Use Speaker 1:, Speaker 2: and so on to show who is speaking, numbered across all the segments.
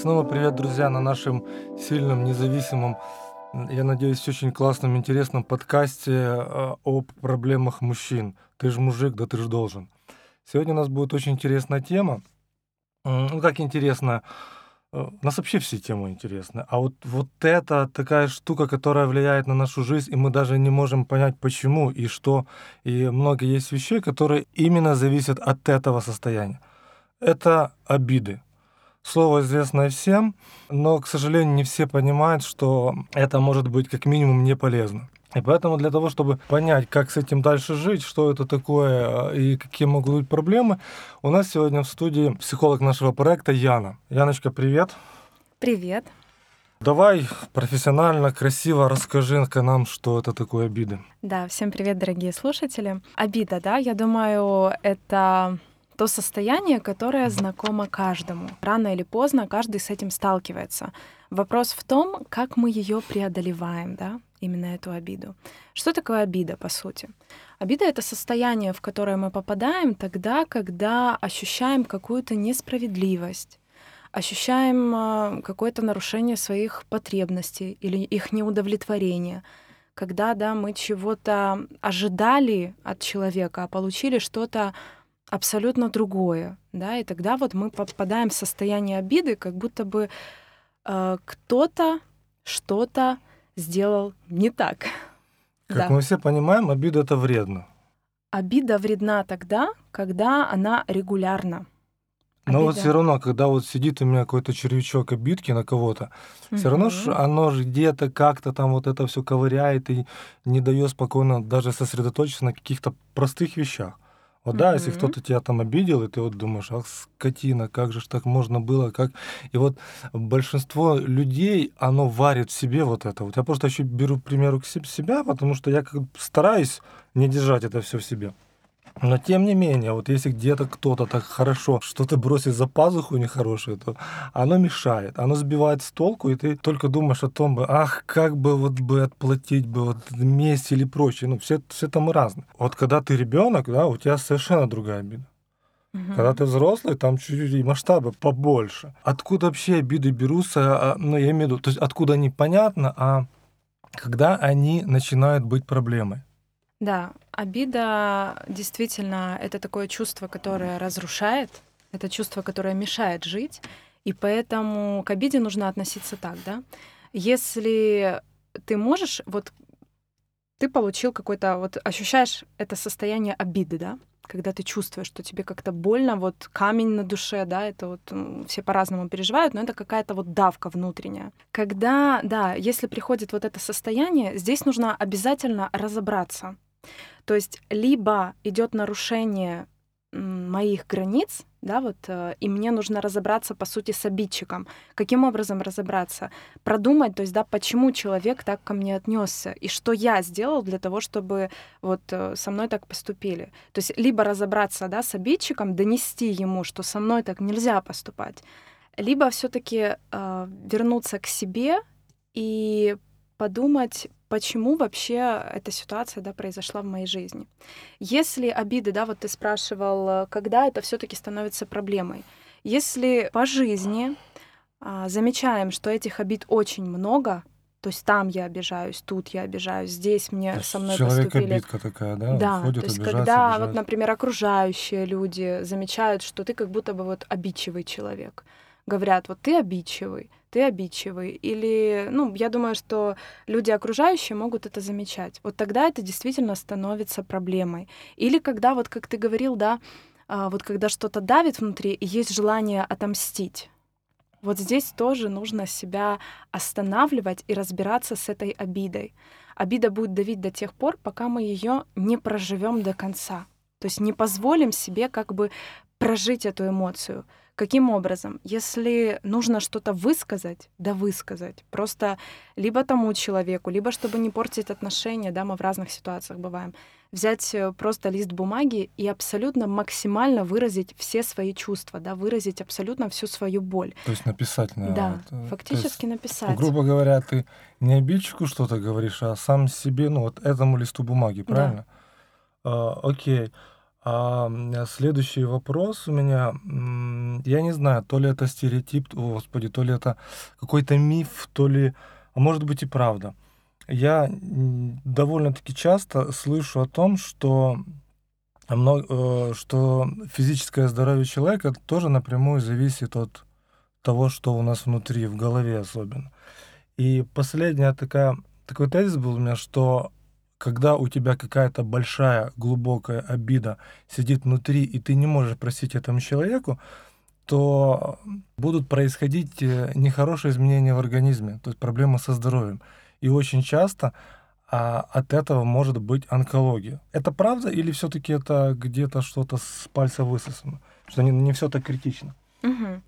Speaker 1: снова привет, друзья, на нашем сильном, независимом, я надеюсь, очень классном, интересном подкасте э, о проблемах мужчин. Ты же мужик, да ты же должен. Сегодня у нас будет очень интересная тема. Ну, как интересно, э, у нас вообще все темы интересны. А вот, вот это такая штука, которая влияет на нашу жизнь, и мы даже не можем понять, почему и что. И много есть вещей, которые именно зависят от этого состояния. Это обиды. Слово известное всем, но, к сожалению, не все понимают, что это может быть как минимум не полезно. И поэтому для того, чтобы понять, как с этим дальше жить, что это такое и какие могут быть проблемы, у нас сегодня в студии психолог нашего проекта Яна. Яночка, привет.
Speaker 2: Привет.
Speaker 1: Давай профессионально, красиво расскажи нам, что это такое обиды.
Speaker 2: Да, всем привет, дорогие слушатели. Обида, да, я думаю, это то состояние, которое знакомо каждому. Рано или поздно каждый с этим сталкивается. Вопрос в том, как мы ее преодолеваем, да, именно эту обиду. Что такое обида, по сути? Обида — это состояние, в которое мы попадаем тогда, когда ощущаем какую-то несправедливость, ощущаем а, какое-то нарушение своих потребностей или их неудовлетворение, когда да, мы чего-то ожидали от человека, а получили что-то абсолютно другое, да, и тогда вот мы попадаем в состояние обиды, как будто бы э, кто-то что-то сделал не так.
Speaker 1: Как да. мы все понимаем, обида это вредно.
Speaker 2: Обида вредна тогда, когда она регулярна.
Speaker 1: Но обида. вот все равно, когда вот сидит у меня какой-то червячок обидки на кого-то, угу. все равно ж оно же где-то как-то там вот это все ковыряет и не дает спокойно даже сосредоточиться на каких-то простых вещах. Вот да, если кто-то тебя там обидел, и ты вот думаешь, ах, скотина, как же ж так можно было, как... И вот большинство людей, оно варит в себе вот это. Вот я просто еще беру примеру к себя, потому что я как стараюсь не держать это все в себе. Но тем не менее, вот если где-то кто-то так хорошо что-то бросит за пазуху нехорошее, то оно мешает, оно сбивает с толку, и ты только думаешь о том, ах, как бы вот бы отплатить бы вот месть или прочее. Ну, все, все там разные. Вот когда ты ребенок, да, у тебя совершенно другая обида. Угу. Когда ты взрослый, там чуть-чуть масштабы побольше. Откуда вообще обиды берутся, а, ну, я имею в виду, то есть откуда они понятно, а когда они начинают быть проблемой.
Speaker 2: Да, обида действительно это такое чувство, которое разрушает, это чувство, которое мешает жить, и поэтому к обиде нужно относиться так, да. Если ты можешь, вот ты получил какой-то, вот ощущаешь это состояние обиды, да, когда ты чувствуешь, что тебе как-то больно, вот камень на душе, да, это вот все по-разному переживают, но это какая-то вот давка внутренняя. Когда, да, если приходит вот это состояние, здесь нужно обязательно разобраться, то есть либо идет нарушение моих границ, да, вот, э, и мне нужно разобраться, по сути, с обидчиком. Каким образом разобраться? Продумать, то есть, да, почему человек так ко мне отнесся, и что я сделал для того, чтобы вот э, со мной так поступили. То есть, либо разобраться, да, с обидчиком, донести ему, что со мной так нельзя поступать, либо все-таки э, вернуться к себе и подумать, почему вообще эта ситуация да, произошла в моей жизни. Если обиды, да, вот ты спрашивал, когда это все-таки становится проблемой. Если по жизни а, замечаем, что этих обид очень много, то есть там я обижаюсь, тут я обижаюсь, здесь мне то со мной
Speaker 1: человек
Speaker 2: поступили.
Speaker 1: обидка такая, да?
Speaker 2: Да, Ходит, то есть когда обижает. вот, например, окружающие люди замечают, что ты как будто бы вот обидчивый человек, говорят, вот ты обидчивый, ты обидчивый. Или, ну, я думаю, что люди окружающие могут это замечать. Вот тогда это действительно становится проблемой. Или когда, вот как ты говорил, да, а, вот когда что-то давит внутри, и есть желание отомстить. Вот здесь тоже нужно себя останавливать и разбираться с этой обидой. Обида будет давить до тех пор, пока мы ее не проживем до конца. То есть не позволим себе как бы прожить эту эмоцию. Каким образом? Если нужно что-то высказать, да высказать. Просто либо тому человеку, либо чтобы не портить отношения, да, мы в разных ситуациях бываем, взять э, просто лист бумаги и абсолютно максимально выразить все свои чувства, да, выразить абсолютно всю свою боль.
Speaker 1: То есть написать на
Speaker 2: Да, это. фактически есть, написать.
Speaker 1: Грубо говоря, ты не обидчику что-то говоришь, а сам себе, ну вот этому листу бумаги, правильно? Да. А, окей. А следующий вопрос у меня, я не знаю, то ли это стереотип, о, господи, то ли это какой-то миф, то ли, а может быть и правда. Я довольно-таки часто слышу о том, что, э, что физическое здоровье человека тоже напрямую зависит от того, что у нас внутри, в голове особенно. И последняя такая, такой тезис был у меня, что когда у тебя какая-то большая, глубокая обида сидит внутри, и ты не можешь простить этому человеку, то будут происходить э, нехорошие изменения в организме, то есть проблемы со здоровьем. И очень часто а, от этого может быть онкология. Это правда или все-таки это где-то что-то с пальца высосано? Что не, не все так критично?
Speaker 2: Угу.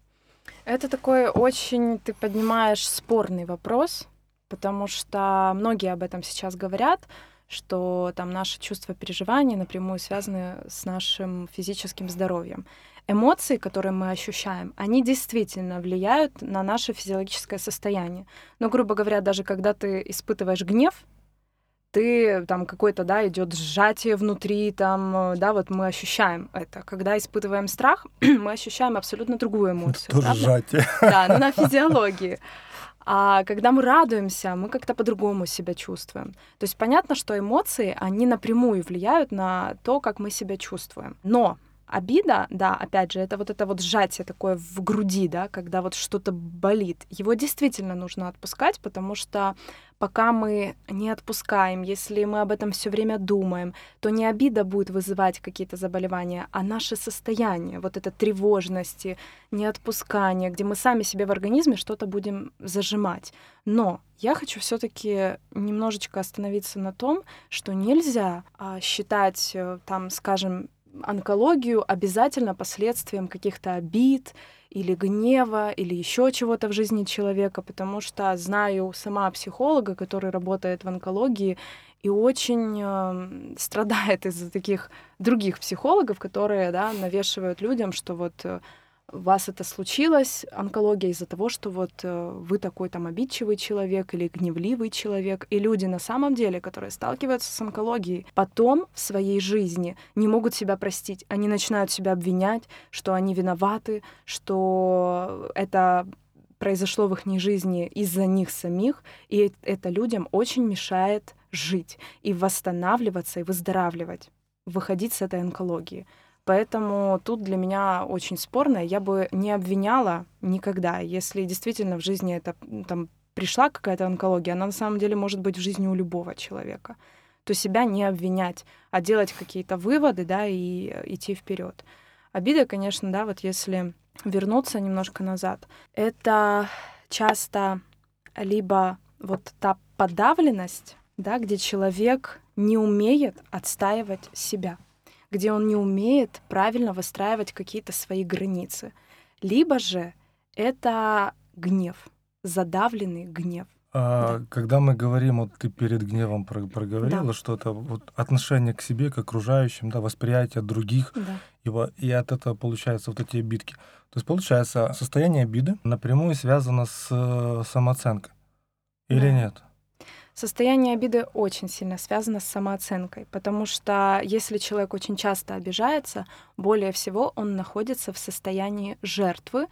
Speaker 2: Это такой очень, ты поднимаешь спорный вопрос, потому что многие об этом сейчас говорят, что там наши чувства переживания напрямую связаны с нашим физическим здоровьем. Эмоции, которые мы ощущаем, они действительно влияют на наше физиологическое состояние. Но, грубо говоря, даже когда ты испытываешь гнев, ты там какой-то, да, идет сжатие внутри, там, да, вот мы ощущаем это. Когда испытываем страх, мы ощущаем абсолютно другую эмоцию.
Speaker 1: Это тоже сжатие.
Speaker 2: Да, но на физиологии. А когда мы радуемся, мы как-то по-другому себя чувствуем. То есть понятно, что эмоции, они напрямую влияют на то, как мы себя чувствуем. Но обида, да, опять же, это вот это вот сжатие такое в груди, да, когда вот что-то болит. Его действительно нужно отпускать, потому что пока мы не отпускаем, если мы об этом все время думаем, то не обида будет вызывать какие-то заболевания, а наше состояние, вот это тревожности, неотпускание, где мы сами себе в организме что-то будем зажимать. Но я хочу все-таки немножечко остановиться на том, что нельзя а, считать, э, там, скажем, онкологию обязательно последствием каких-то обид или гнева, или еще чего-то в жизни человека, потому что знаю сама психолога, который работает в онкологии, и очень э, страдает из-за таких других психологов, которые да, навешивают людям, что вот э, у вас это случилось, онкология, из-за того, что вот э, вы такой там обидчивый человек или гневливый человек. И люди на самом деле, которые сталкиваются с онкологией, потом в своей жизни не могут себя простить. Они начинают себя обвинять, что они виноваты, что это произошло в их жизни из-за них самих, и это людям очень мешает жить и восстанавливаться, и выздоравливать, выходить с этой онкологии. Поэтому тут для меня очень спорно. Я бы не обвиняла никогда, если действительно в жизни это там пришла какая-то онкология, она на самом деле может быть в жизни у любого человека, то себя не обвинять, а делать какие-то выводы, да, и идти вперед. Обида, конечно, да, вот если вернуться немножко назад, это часто либо вот та подавленность, да, где человек не умеет отстаивать себя где он не умеет правильно выстраивать какие-то свои границы. Либо же это гнев, задавленный гнев.
Speaker 1: А, да. Когда мы говорим, вот ты перед гневом проговорила да. что-то, вот отношение к себе, к окружающим, да, восприятие других, да. и, и от этого получается вот эти обидки. То есть получается состояние обиды напрямую связано с э, самооценкой или да. нет?
Speaker 2: Состояние обиды очень сильно связано с самооценкой, потому что если человек очень часто обижается, более всего он находится в состоянии жертвы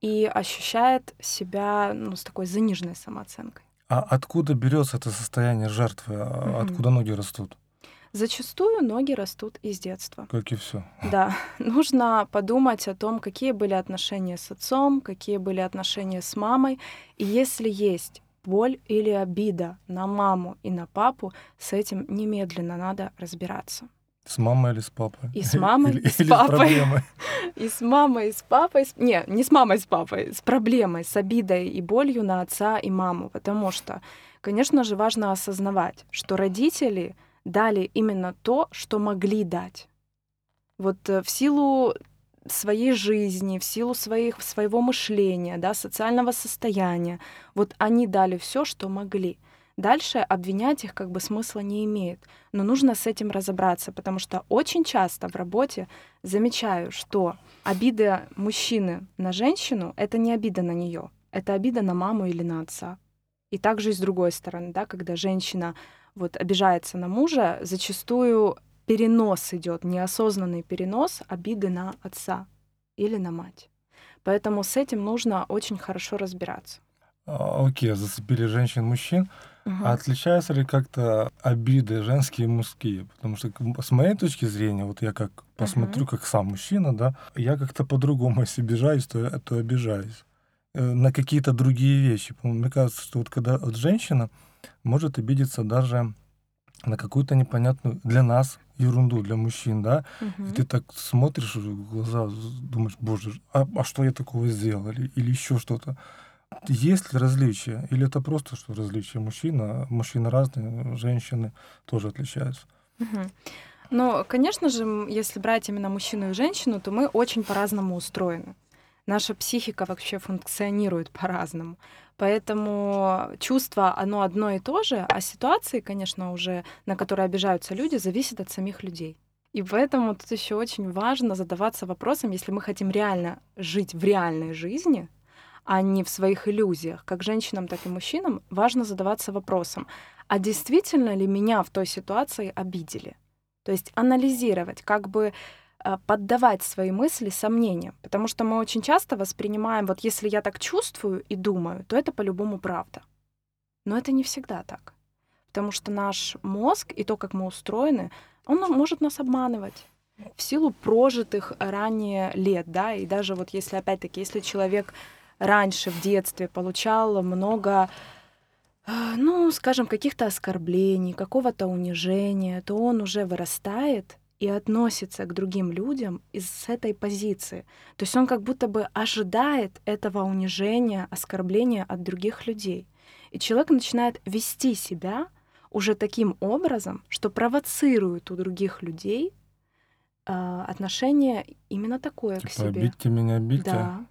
Speaker 2: и ощущает себя ну, с такой заниженной самооценкой.
Speaker 1: А откуда берется это состояние жертвы? Mm-hmm. Откуда ноги растут?
Speaker 2: Зачастую ноги растут из детства.
Speaker 1: Как и все.
Speaker 2: Да. Нужно подумать о том, какие были отношения с отцом, какие были отношения с мамой. И если есть боль или обида на маму и на папу, с этим немедленно надо разбираться.
Speaker 1: С мамой или с папой?
Speaker 2: И с мамой, или, и с или папой. С и с мамой, и с папой. Не, не с мамой, с папой. С проблемой, с обидой и болью на отца и маму. Потому что, конечно же, важно осознавать, что родители дали именно то, что могли дать. Вот э, в силу своей жизни, в силу своих, своего мышления, да, социального состояния. Вот они дали все, что могли. Дальше обвинять их как бы смысла не имеет. Но нужно с этим разобраться, потому что очень часто в работе замечаю, что обида мужчины на женщину — это не обида на нее, это обида на маму или на отца. И также и с другой стороны, да, когда женщина вот обижается на мужа, зачастую перенос идет, неосознанный перенос обиды на отца или на мать. Поэтому с этим нужно очень хорошо разбираться.
Speaker 1: А, окей, зацепили женщин-мужчин. Угу. А отличаются ли как-то обиды женские и мужские? Потому что с моей точки зрения, вот я как посмотрю, угу. как сам мужчина, да, я как-то по-другому, если обижаюсь, то, то обижаюсь. Э, на какие-то другие вещи. Мне кажется, что вот когда вот женщина может обидеться даже на какую-то непонятную для нас ерунду, для мужчин, да, угу. и ты так смотришь в глаза, думаешь, боже, а, а что я такого сделал, или, или еще что-то. Есть ли различия? Или это просто что различия? Мужчина, мужчины разные, женщины тоже отличаются.
Speaker 2: Угу. Ну, конечно же, если брать именно мужчину и женщину, то мы очень по-разному устроены. Наша психика вообще функционирует по-разному. Поэтому чувство, оно одно и то же, а ситуации, конечно, уже, на которые обижаются люди, зависят от самих людей. И поэтому тут еще очень важно задаваться вопросом, если мы хотим реально жить в реальной жизни, а не в своих иллюзиях, как женщинам, так и мужчинам, важно задаваться вопросом, а действительно ли меня в той ситуации обидели? То есть анализировать, как бы поддавать свои мысли сомнениям, потому что мы очень часто воспринимаем, вот если я так чувствую и думаю, то это по-любому правда. Но это не всегда так, потому что наш мозг и то, как мы устроены, он может нас обманывать в силу прожитых ранее лет, да, и даже вот если опять-таки, если человек раньше в детстве получал много, а, ну, скажем, каких-то оскорблений, какого-то унижения, то он уже вырастает и относится к другим людям из этой позиции. То есть он как будто бы ожидает этого унижения, оскорбления от других людей. И человек начинает вести себя уже таким образом, что провоцирует у других людей э, отношение именно такое
Speaker 1: типа,
Speaker 2: к себе.
Speaker 1: Обидьте меня, обидьте.
Speaker 2: Да.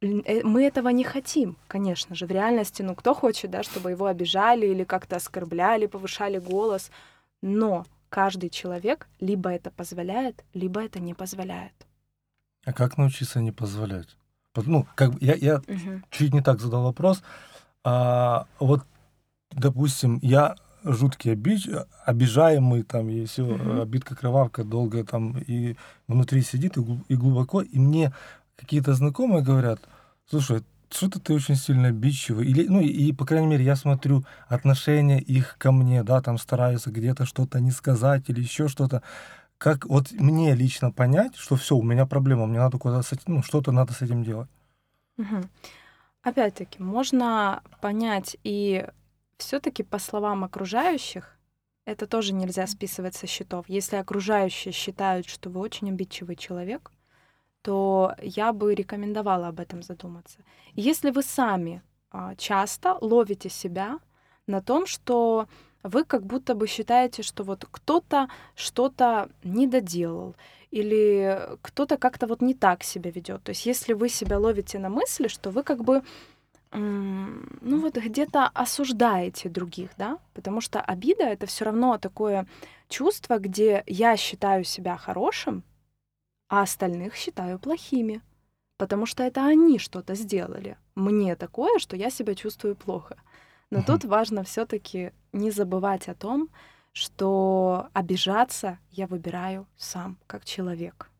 Speaker 2: Э, мы этого не хотим, конечно же. В реальности, ну, кто хочет, да, чтобы его обижали или как-то оскорбляли, повышали голос. Но каждый человек либо это позволяет, либо это не позволяет.
Speaker 1: А как научиться не позволять? Ну, как я, я угу. чуть не так задал вопрос. А, вот, допустим, я жуткий обиж, обижаемый, там, и все, угу. обидка, кровавка долго там и внутри сидит, и глубоко, и мне какие-то знакомые говорят, слушай, что-то ты очень сильно обидчивый. Или, ну, и, по крайней мере, я смотрю отношения их ко мне, да, там стараются где-то что-то не сказать или еще что-то. Как вот мне лично понять, что все, у меня проблема, мне надо куда-то, ну, что-то надо с этим делать.
Speaker 2: Угу. Опять-таки, можно понять и все-таки по словам окружающих, это тоже нельзя списывать со счетов. Если окружающие считают, что вы очень обидчивый человек, то я бы рекомендовала об этом задуматься. Если вы сами а, часто ловите себя на том, что вы как будто бы считаете, что вот кто-то что-то не доделал или кто-то как-то вот не так себя ведет. То есть если вы себя ловите на мысли, что вы как бы ну вот где-то осуждаете других, да, потому что обида это все равно такое чувство, где я считаю себя хорошим, а остальных считаю плохими, потому что это они что-то сделали. Мне такое, что я себя чувствую плохо. Но угу. тут важно все-таки не забывать о том, что обижаться я выбираю сам, как человек.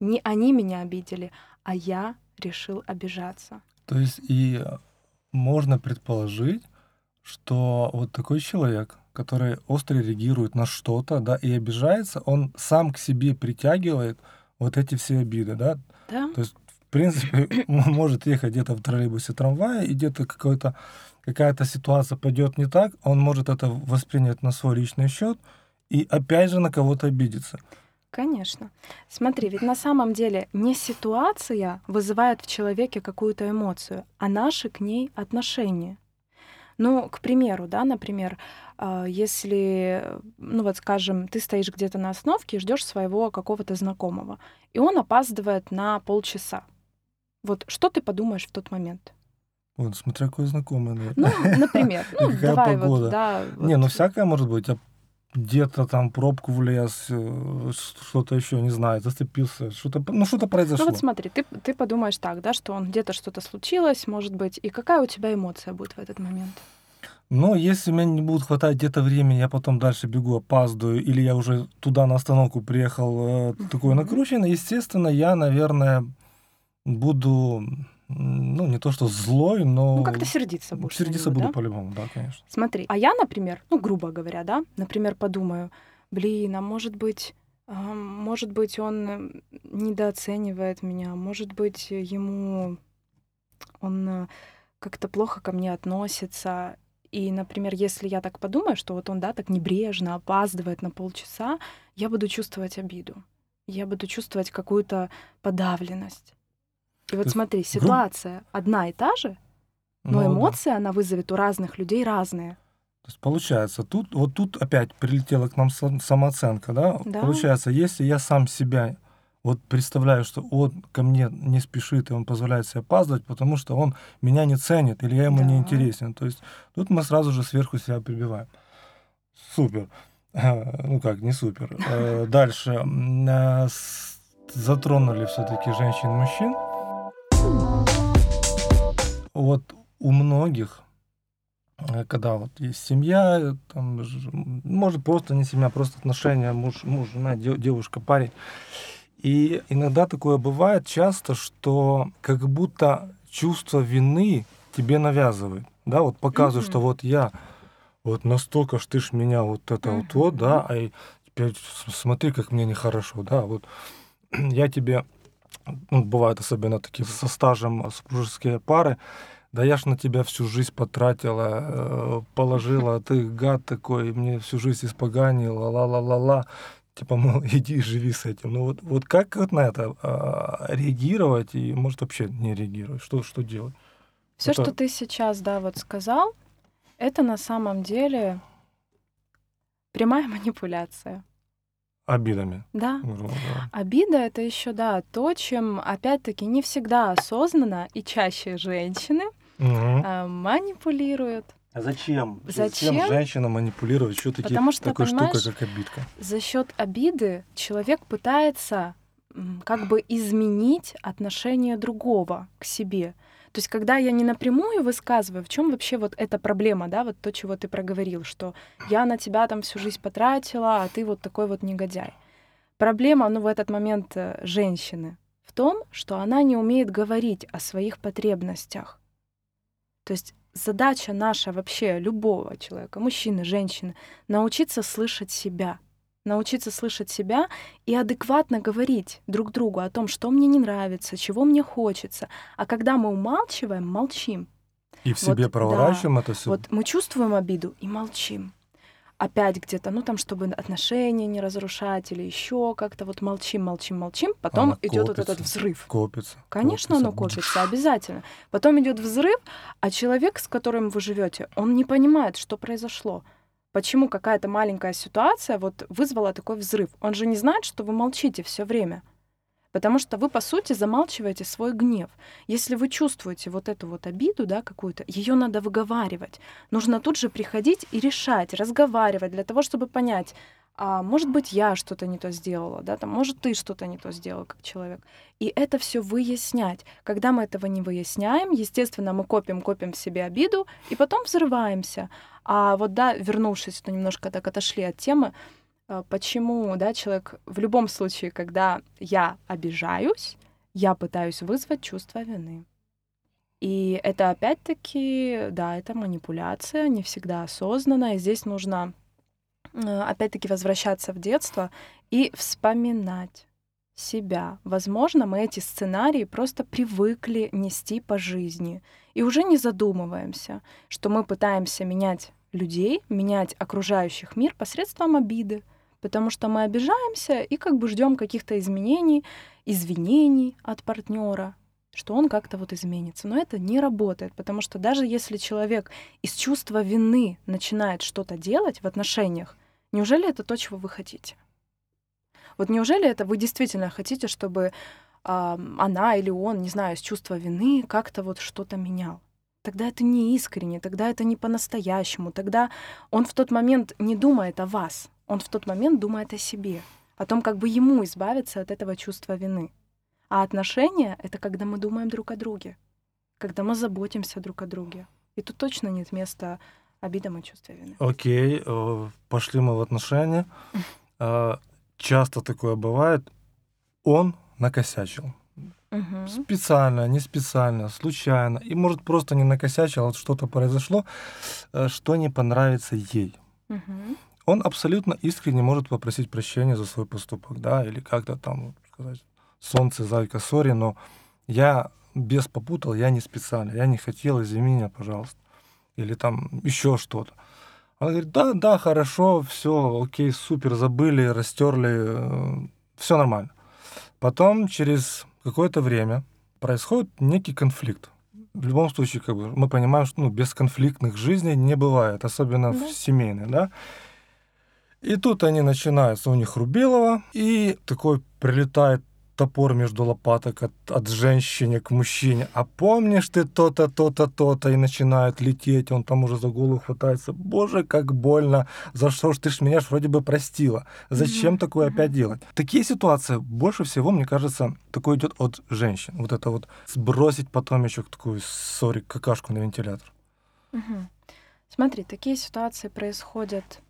Speaker 2: Не они меня обидели, а я решил обижаться.
Speaker 1: То есть и можно предположить, что вот такой человек, который остро реагирует на что-то, да, и обижается, он сам к себе притягивает вот эти все обиды, да?
Speaker 2: Да.
Speaker 1: То есть, в принципе, он может ехать где-то в троллейбусе, трамвае, и где-то какой-то какая-то ситуация пойдет не так, он может это воспринять на свой личный счет и опять же на кого-то обидеться.
Speaker 2: Конечно. Смотри, ведь на самом деле не ситуация вызывает в человеке какую-то эмоцию, а наши к ней отношения. Ну, к примеру, да, например, а, если, ну вот скажем, ты стоишь где-то на остановке и ждешь своего какого-то знакомого, и он опаздывает на полчаса. Вот что ты подумаешь в тот момент?
Speaker 1: Вот, смотря какой знакомый,
Speaker 2: наверное. Ну, например. Ну, давай погода. вот, да.
Speaker 1: Не, ну всякое может быть. Где-то там пробку влез, э, что-то еще, не знаю, зацепился, что-то, ну что-то произошло.
Speaker 2: Ну вот смотри, ты, ты подумаешь так, да, что он где-то что-то случилось, может быть, и какая у тебя эмоция будет в этот момент?
Speaker 1: Но если мне не будет хватать где-то времени, я потом дальше бегу, опаздываю, или я уже туда на остановку приехал э, такой накрученный, естественно, я, наверное, буду, ну, не то что злой, но...
Speaker 2: Ну, как-то сердиться будешь.
Speaker 1: Сердиться буду да? по-любому, да, конечно.
Speaker 2: Смотри, а я, например, ну, грубо говоря, да, например, подумаю, блин, а может быть, может быть, он недооценивает меня, может быть, ему он э, как-то плохо ко мне относится. И, например, если я так подумаю, что вот он, да, так небрежно опаздывает на полчаса, я буду чувствовать обиду. Я буду чувствовать какую-то подавленность. И вот смотри, ситуация одна и та же, но ну, эмоции да. она вызовет у разных людей разные.
Speaker 1: То есть получается, тут вот тут опять прилетела к нам самооценка, да? да? Получается, если я сам себя вот представляю, что он ко мне не спешит, и он позволяет себе опаздывать, потому что он меня не ценит, или я ему да. не интересен. То есть тут мы сразу же сверху себя прибиваем. Супер. Ну как, не супер. Э, дальше. Э, затронули все-таки женщин и мужчин. Вот у многих, э, когда вот есть семья, там, может просто не семья, просто отношения муж, муж, жена, девушка, парень, и иногда такое бывает часто, что как будто чувство вины тебе навязывает. Да, вот показывают, mm-hmm. что вот я вот настолько ж ты ж меня вот это mm-hmm. вот, вот, да, а теперь смотри, как мне нехорошо, да, вот я тебе, бывают особенно такие со стажем супружеские пары, да я ж на тебя всю жизнь потратила, э, положила, ты гад такой, мне всю жизнь испоганил, ла-ла-ла-ла типа, мол, иди живи с этим. Ну вот, вот как вот на это а, реагировать и, может, вообще не реагировать? Что, что делать?
Speaker 2: Все, это... что ты сейчас, да, вот сказал, это на самом деле прямая манипуляция.
Speaker 1: Обидами.
Speaker 2: Да. да. Обида это еще, да, то, чем, опять-таки, не всегда осознанно и чаще женщины угу. манипулируют.
Speaker 1: А зачем? Зачем? Зачем женщина манипулировать еще таки, Потому что, такой штукой, как обидка?
Speaker 2: За счет обиды человек пытается как бы изменить отношение другого к себе. То есть, когда я не напрямую высказываю, в чем вообще вот эта проблема, да, вот то, чего ты проговорил, что я на тебя там всю жизнь потратила, а ты вот такой вот негодяй. Проблема, ну, в этот момент э, женщины в том, что она не умеет говорить о своих потребностях. То есть задача наша вообще любого человека, мужчины, женщины, научиться слышать себя, научиться слышать себя и адекватно говорить друг другу о том, что мне не нравится, чего мне хочется. А когда мы умалчиваем, молчим.
Speaker 1: И в себе вот, проворачиваем да, это все.
Speaker 2: Вот мы чувствуем обиду и молчим опять где-то, ну там, чтобы отношения не разрушать или еще как-то вот молчим, молчим, молчим, потом идет вот этот взрыв.
Speaker 1: Копится.
Speaker 2: Конечно, копится. оно копится, обязательно. Потом идет взрыв, а человек, с которым вы живете, он не понимает, что произошло. Почему какая-то маленькая ситуация вот вызвала такой взрыв? Он же не знает, что вы молчите все время. Потому что вы, по сути, замалчиваете свой гнев. Если вы чувствуете вот эту вот обиду, да, какую-то, ее надо выговаривать. Нужно тут же приходить и решать, разговаривать для того, чтобы понять, а может быть, я что-то не то сделала, да, там, может, ты что-то не то сделал как человек. И это все выяснять. Когда мы этого не выясняем, естественно, мы копим, копим в себе обиду, и потом взрываемся. А вот, да, вернувшись, то немножко так отошли от темы, а, почему, да, человек в любом случае, когда я обижаюсь, я пытаюсь вызвать чувство вины. И это опять-таки, да, это манипуляция, не всегда осознанная. здесь нужно опять-таки возвращаться в детство и вспоминать себя. Возможно, мы эти сценарии просто привыкли нести по жизни и уже не задумываемся, что мы пытаемся менять людей, менять окружающих мир посредством обиды, потому что мы обижаемся и как бы ждем каких-то изменений, извинений от партнера, что он как-то вот изменится. Но это не работает, потому что даже если человек из чувства вины начинает что-то делать в отношениях, неужели это то, чего вы хотите? Вот неужели это вы действительно хотите, чтобы э, она или он, не знаю, из чувства вины как-то вот что-то менял? Тогда это не искренне, тогда это не по-настоящему, тогда он в тот момент не думает о вас, он в тот момент думает о себе, о том, как бы ему избавиться от этого чувства вины. А отношения — это когда мы думаем друг о друге, когда мы заботимся друг о друге. И тут точно нет места обидам и чувстве вины.
Speaker 1: Окей, э, пошли мы в отношения. Э, часто такое бывает. Он накосячил.
Speaker 2: Мгм.
Speaker 1: Специально, не специально, случайно. И может просто не накосячил, а вот что-то произошло, э, что не понравится ей.
Speaker 2: Мгм.
Speaker 1: Он абсолютно искренне может попросить прощения за свой поступок, да, или как-то там сказать, солнце, зайка, сори, но я без попутал, я не специально, я не хотел, извини меня, пожалуйста. Или там еще что-то. Она говорит, да, да, хорошо, все, окей, супер, забыли, растерли, все нормально. Потом через какое-то время происходит некий конфликт. В любом случае, как бы, мы понимаем, что ну, бесконфликтных жизней не бывает, особенно
Speaker 2: Да.
Speaker 1: в семейной, да. И тут они начинаются, у них Рубилова, и такой прилетает топор между лопаток от, от женщины к мужчине. А помнишь ты то-то, то-то, то-то, и начинает лететь, он там уже за голову хватается. Боже, как больно, за что ж ты ж меня ж вроде бы простила. Зачем
Speaker 2: Мгм,
Speaker 1: такое опять делать? Такие ситуации больше всего, мне кажется, такое идет от женщин. Вот это вот сбросить потом еще такую, сори, какашку на вентилятор.
Speaker 2: Мгм. Смотри, такие ситуации происходят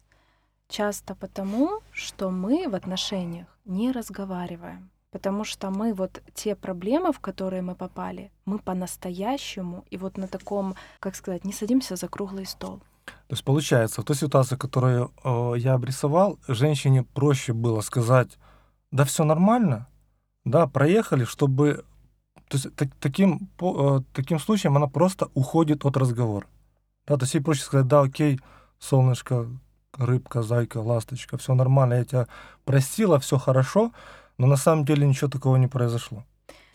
Speaker 2: часто потому, что мы в отношениях не разговариваем. Потому что мы вот те проблемы, в которые мы попали, мы по-настоящему и вот на таком, как сказать, не садимся за круглый стол.
Speaker 1: То есть получается, в той ситуации, которую э, я обрисовал, женщине проще было сказать, да все нормально, да, проехали, чтобы... То есть так- таким, по- э, таким случаем она просто уходит от разговора. Да, то есть ей проще сказать, да, окей, солнышко, рыбка, зайка, ласточка, все нормально, я тебя простила, все хорошо, но на самом деле ничего такого не произошло.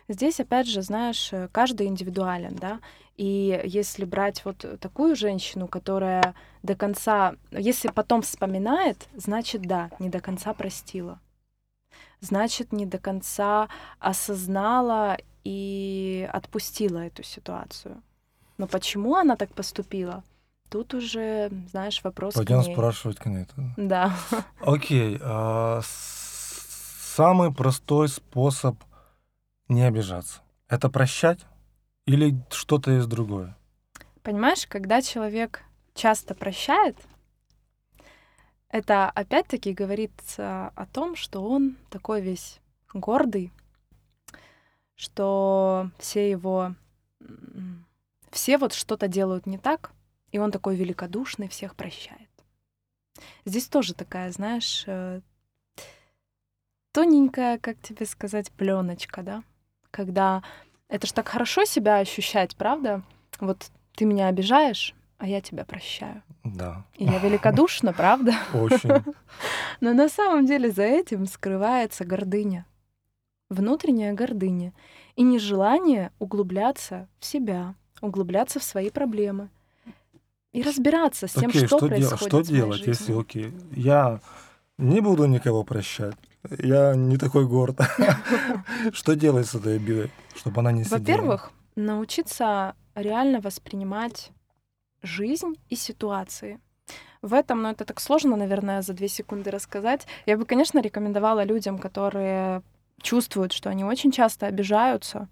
Speaker 2: Здесь, опять же, знаешь, э, каждый индивидуален, да, и если брать вот такую женщину, которая до конца, если потом вспоминает, значит, да, не до конца простила. Значит, не до конца осознала и отпустила эту ситуацию. Но почему она так поступила? Тут уже, знаешь, вопрос
Speaker 1: Пойдем
Speaker 2: к ней.
Speaker 1: спрашивать к ней.
Speaker 2: Да.
Speaker 1: Окей. а, с- самый простой способ не обижаться. Это прощать или что-то есть другое?
Speaker 2: Понимаешь, когда человек часто прощает, это опять-таки говорит о том, что он такой весь гордый, что все его... Все вот что-то делают не так, и он такой великодушный, всех прощает. Здесь тоже такая, знаешь, э, тоненькая, как тебе сказать, пленочка, да? Когда это ж так хорошо себя ощущать, правда? Вот ты меня обижаешь, а я тебя прощаю.
Speaker 1: Да,
Speaker 2: И я великодушна, правда?
Speaker 1: очень.
Speaker 2: Но на самом деле за этим скрывается гордыня. Внутренняя гордыня. И нежелание углубляться в себя, углубляться в свои проблемы. И разбираться с тем,
Speaker 1: Окей,
Speaker 2: что,
Speaker 1: что, дел-
Speaker 2: происходит
Speaker 1: что
Speaker 2: в моей
Speaker 1: делать, если,
Speaker 2: жизни.
Speaker 1: окей, я не буду никого прощать, я не такой горд. Что делать с этой обидой, чтобы она не сидела?
Speaker 2: Во-первых, научиться реально воспринимать жизнь и ситуации. В этом, ну это так сложно, наверное, за две секунды рассказать. Я бы, конечно, рекомендовала людям, которые чувствуют, что они очень часто обижаются,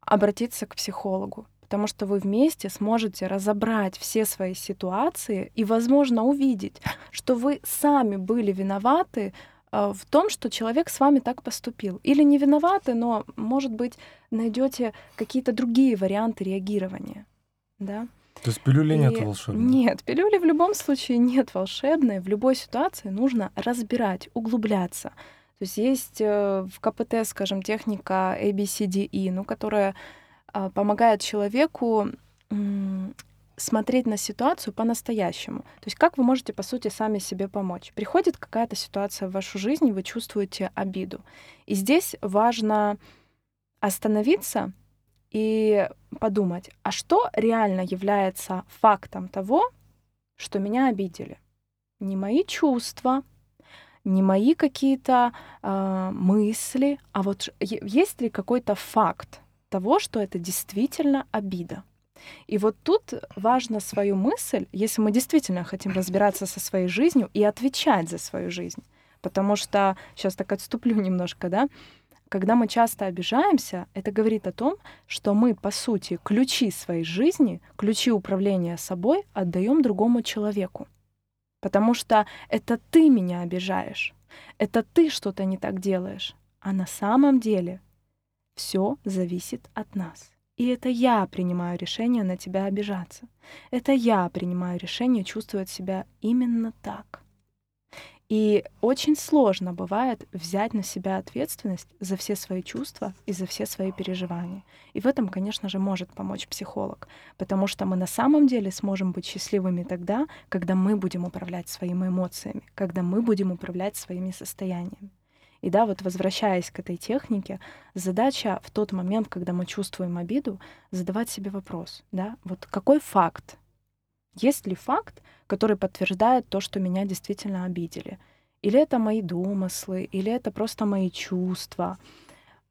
Speaker 2: обратиться к психологу, потому что вы вместе сможете разобрать все свои ситуации и, возможно, увидеть, что вы сами были виноваты в том, что человек с вами так поступил. Или не виноваты, но, может быть, найдете какие-то другие варианты реагирования. Да?
Speaker 1: То есть пилюли нет
Speaker 2: И
Speaker 1: волшебной?
Speaker 2: Нет, пилюли в любом случае нет волшебной. В любой ситуации нужно разбирать, углубляться. То есть есть э, в КПТ, скажем, техника ABCDE, ну, которая а, помогает человеку смотреть на ситуацию по-настоящему. То есть как вы можете, по сути, сами себе помочь? Приходит какая-то ситуация в вашу жизнь, вы чувствуете обиду. И здесь важно остановиться и подумать, а что реально является фактом того, что меня обидели? Не мои чувства, не мои какие-то э, мысли, а вот есть ли какой-то факт того, что это действительно обида? И вот тут важно свою мысль, если мы действительно хотим разбираться со своей жизнью и отвечать за свою жизнь. Потому что, сейчас так отступлю немножко, да, Когда мы часто обижаемся, это говорит о том, что мы, по сути, ключи своей жизни, ключи управления собой отдаем другому человеку. Потому что это ты меня обижаешь, это ты что-то не так делаешь. А на самом деле все зависит от нас. И это я принимаю решение на тебя обижаться. Это я принимаю решение чувствовать себя именно так. И очень сложно бывает взять на себя ответственность за все свои чувства и за все свои переживания. И в этом, конечно же, может помочь психолог, потому что мы на самом деле сможем быть счастливыми тогда, когда мы будем управлять своими эмоциями, когда мы будем управлять своими состояниями. И да, вот возвращаясь к этой технике, задача в тот момент, когда мы чувствуем обиду, задавать себе вопрос, да, вот какой факт есть ли факт, который подтверждает то, что меня действительно обидели? Или это мои домыслы, или это просто мои чувства?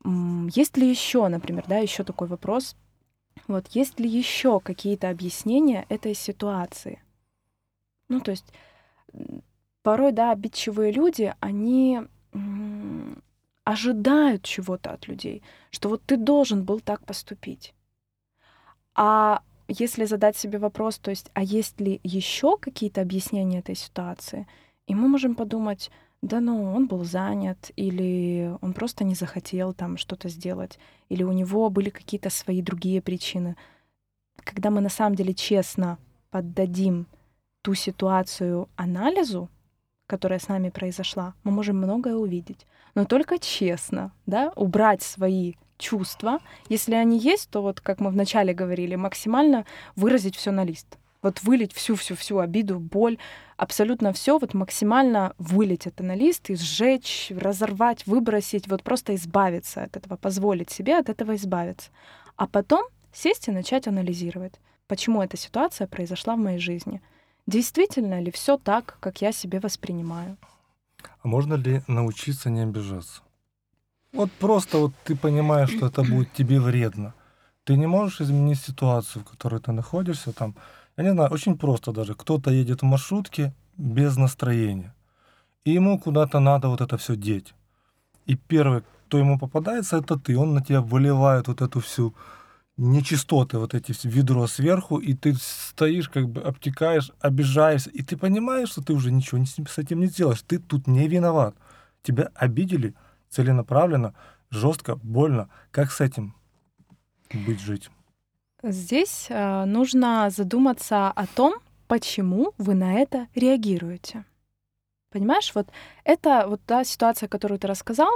Speaker 2: Есть ли еще, например, да, еще такой вопрос, вот есть ли еще какие-то объяснения этой ситуации? Ну, то есть порой, да, обидчивые люди, они ожидают чего-то от людей, что вот ты должен был так поступить. А если задать себе вопрос, то есть, а есть ли еще какие-то объяснения этой ситуации, и мы можем подумать, да ну, он был занят, или он просто не захотел там что-то сделать, или у него были какие-то свои другие причины. Когда мы на самом деле честно поддадим ту ситуацию анализу, которая с нами произошла, мы можем многое увидеть. Но только честно, да, убрать свои чувства. Если они есть, то вот, как мы вначале говорили, максимально выразить все на лист. Вот вылить всю-всю-всю обиду, боль, абсолютно все, вот максимально вылить это на лист и сжечь, разорвать, выбросить, вот просто избавиться от этого, позволить себе от этого избавиться. А потом сесть и начать анализировать, почему эта ситуация произошла в моей жизни. Действительно ли все так, как я себе воспринимаю?
Speaker 1: А можно ли научиться не обижаться? Вот просто вот ты понимаешь, что это будет тебе вредно. Ты не можешь изменить ситуацию, в которой ты находишься. Там, я не знаю, очень просто даже. Кто-то едет в маршрутке без настроения. И ему куда-то надо вот это все деть. И первый, кто ему попадается, это ты. Он на тебя выливает вот эту всю нечистоты, вот эти ведро сверху, и ты стоишь, как бы обтекаешь, обижаешься, и ты понимаешь, что ты уже ничего с этим не сделаешь. Ты тут не виноват. Тебя обидели – целенаправленно, жестко, больно. Как с этим быть, жить?
Speaker 2: Здесь э, нужно задуматься о том, почему вы на это реагируете. Понимаешь, вот это вот та ситуация, которую ты рассказал,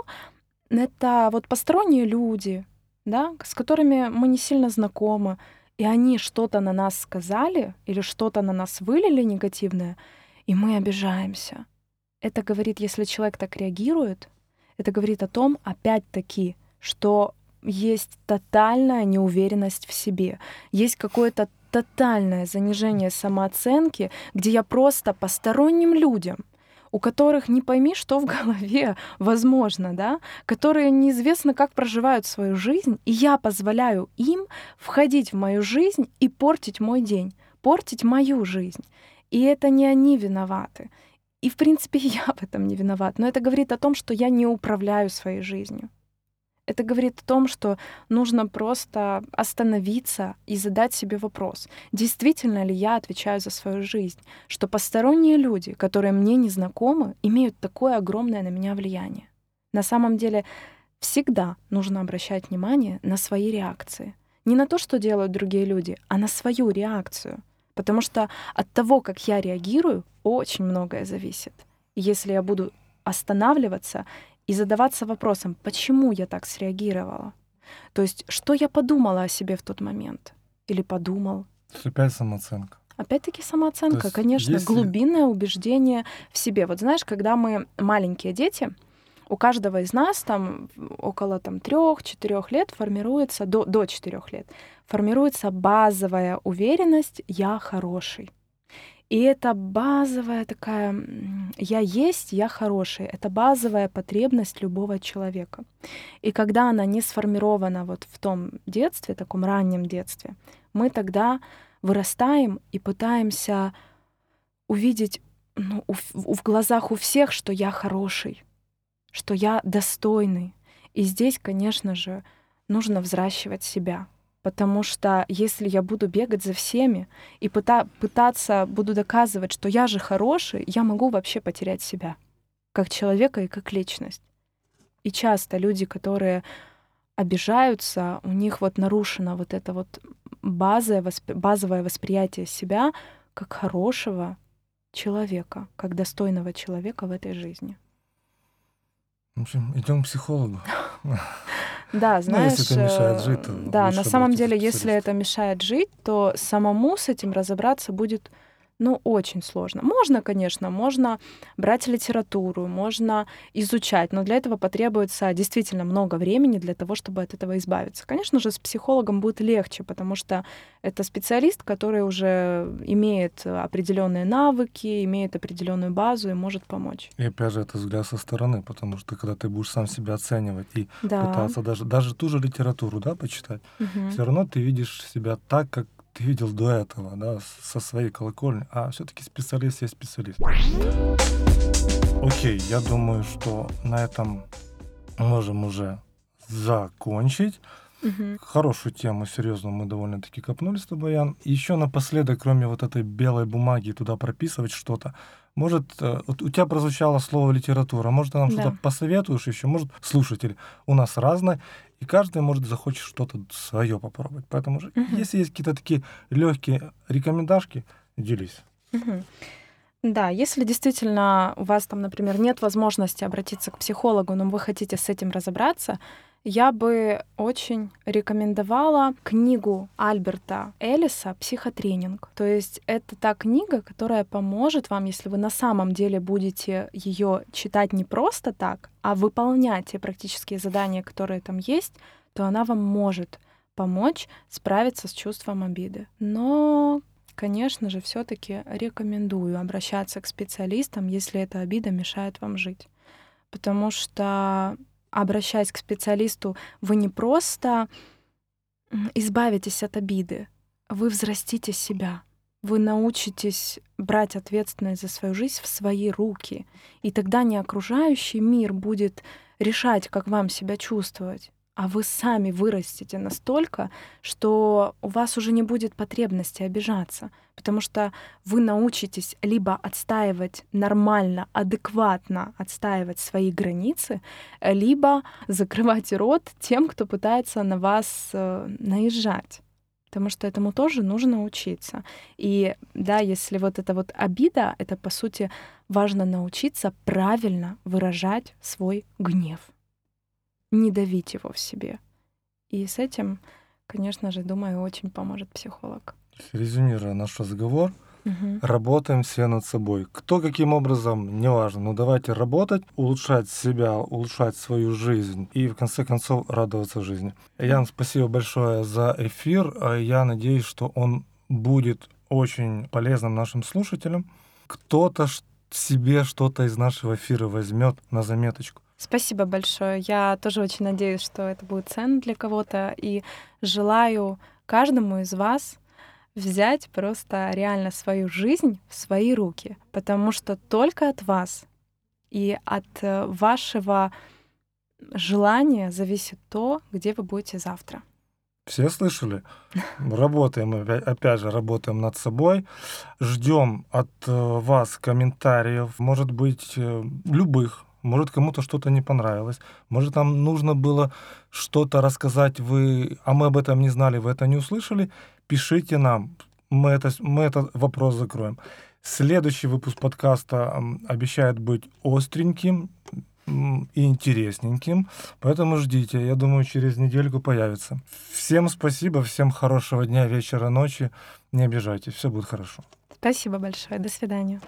Speaker 2: это вот посторонние люди, да, с которыми мы не сильно знакомы, и они что-то на нас сказали или что-то на нас вылили негативное, и мы обижаемся. Это говорит, если человек так реагирует, это говорит о том, опять-таки, что есть тотальная неуверенность в себе, есть какое-то тотальное занижение самооценки, где я просто посторонним людям, у которых не пойми, что в голове, возможно, да, которые неизвестно, как проживают свою жизнь, и я позволяю им входить в мою жизнь и портить мой день, портить мою жизнь. И это не они виноваты. И, в принципе, я в этом не виноват. Но это говорит о том, что я не управляю своей жизнью. Это говорит о том, что нужно просто остановиться и задать себе вопрос, действительно ли я отвечаю за свою жизнь, что посторонние люди, которые мне не знакомы, имеют такое огромное на меня влияние. На самом деле всегда нужно обращать внимание на свои реакции. Не на то, что делают другие люди, а на свою реакцию — Потому что от того, как я реагирую, очень многое зависит. Если я буду останавливаться и задаваться вопросом, почему я так среагировала, то есть что я подумала о себе в тот момент или подумал.
Speaker 1: Опять самооценка.
Speaker 2: Опять-таки самооценка, конечно, если... глубинное убеждение в себе. Вот знаешь, когда мы маленькие дети, у каждого из нас там около там трех-четырех лет формируется до до четырех лет формируется базовая уверенность «я хороший». И это базовая такая «я есть, я хороший». Это базовая потребность любого человека. И когда она не сформирована вот в том детстве, таком раннем детстве, мы тогда вырастаем и пытаемся увидеть ну, в, в глазах у всех, что я хороший, что я достойный. И здесь, конечно же, нужно взращивать себя. Потому что если я буду бегать за всеми и пыта- пытаться буду доказывать, что я же хороший, я могу вообще потерять себя как человека и как личность. И часто люди, которые обижаются, у них вот нарушено вот это вот базовое, восп... базовое восприятие себя как хорошего человека, как достойного человека в этой жизни.
Speaker 1: В общем, идем к психологу.
Speaker 2: Да, знаешь, ну, если это мешает жить, то да, на самом деле, если это мешает жить, то самому с этим разобраться будет ну, очень сложно. Можно, конечно, можно брать литературу, можно изучать, но для этого потребуется действительно много времени для того, чтобы от этого избавиться. Конечно же, с психологом будет легче, потому что это специалист, который уже имеет определенные навыки, имеет определенную базу и может помочь.
Speaker 1: И опять же, это взгляд со стороны, потому что когда ты будешь сам себя оценивать и да. пытаться даже, даже ту же литературу да, почитать, угу. все равно ты видишь себя так, как ты видел до этого, да, со своей колокольни, а все-таки специалист есть специалист. Окей, я думаю, что на этом можем уже закончить. Угу. Хорошую тему, серьезно, мы довольно-таки копнули с тобой, Ян. Еще напоследок, кроме вот этой белой бумаги, туда прописывать что-то, может, э, вот у тебя прозвучало слово литература, может, ты нам да. что-то посоветуешь еще, может, слушатели, у нас разное, и каждый, может, захочет что-то свое попробовать. Поэтому, угу. если есть какие-то такие легкие рекомендашки, делись.
Speaker 2: Угу. Да, если действительно у вас там, например, нет возможности обратиться к психологу, но вы хотите с этим разобраться, я бы очень рекомендовала книгу Альберта Эллиса «Психотренинг». То есть это та книга, которая поможет вам, если вы на самом деле будете ее читать не просто так, а выполнять те практические задания, которые там есть, то она вам может помочь справиться с чувством обиды. Но, конечно же, все-таки рекомендую обращаться к специалистам, если эта обида мешает вам жить. Потому что обращаясь к специалисту, вы не просто избавитесь от обиды, вы взрастите себя. Вы научитесь брать ответственность за свою жизнь в свои руки. И тогда не окружающий мир будет решать, как вам себя чувствовать, а вы сами вырастете настолько, что у вас уже не будет потребности обижаться, потому что вы научитесь либо отстаивать нормально, адекватно отстаивать свои границы, либо закрывать рот тем, кто пытается на вас э, наезжать потому что этому тоже нужно учиться. И да, если вот эта вот обида, это по сути важно научиться правильно выражать свой гнев не давить его в себе. И с этим, конечно же, думаю, очень поможет психолог.
Speaker 1: Резюмируя наш разговор, угу. работаем все над собой. Кто каким образом, неважно, но давайте работать, улучшать себя, улучшать свою жизнь и в конце концов радоваться жизни. Ян, спасибо большое за эфир. А я надеюсь, что он будет очень полезным нашим слушателям. Кто-то себе что-то из нашего эфира возьмет на заметочку.
Speaker 2: Спасибо большое. Я тоже очень надеюсь, что это будет ценно для кого-то. И желаю каждому из вас взять просто реально свою жизнь в свои руки, потому что только от вас и от э, вашего желания зависит то, где вы будете завтра.
Speaker 1: Все слышали? Работаем, опять же, работаем над собой. Ждем от э, вас комментариев, может быть, э, любых, может, кому-то что-то не понравилось. Может, нам нужно было что-то рассказать, вы, а мы об этом не знали, вы это не услышали. Пишите нам, мы, это, мы этот вопрос закроем. Следующий выпуск подкаста обещает быть остреньким и интересненьким, поэтому ждите. Я думаю, через недельку появится. Всем спасибо, всем хорошего дня, вечера, ночи. Не обижайтесь, все будет хорошо.
Speaker 2: Спасибо большое. До свидания.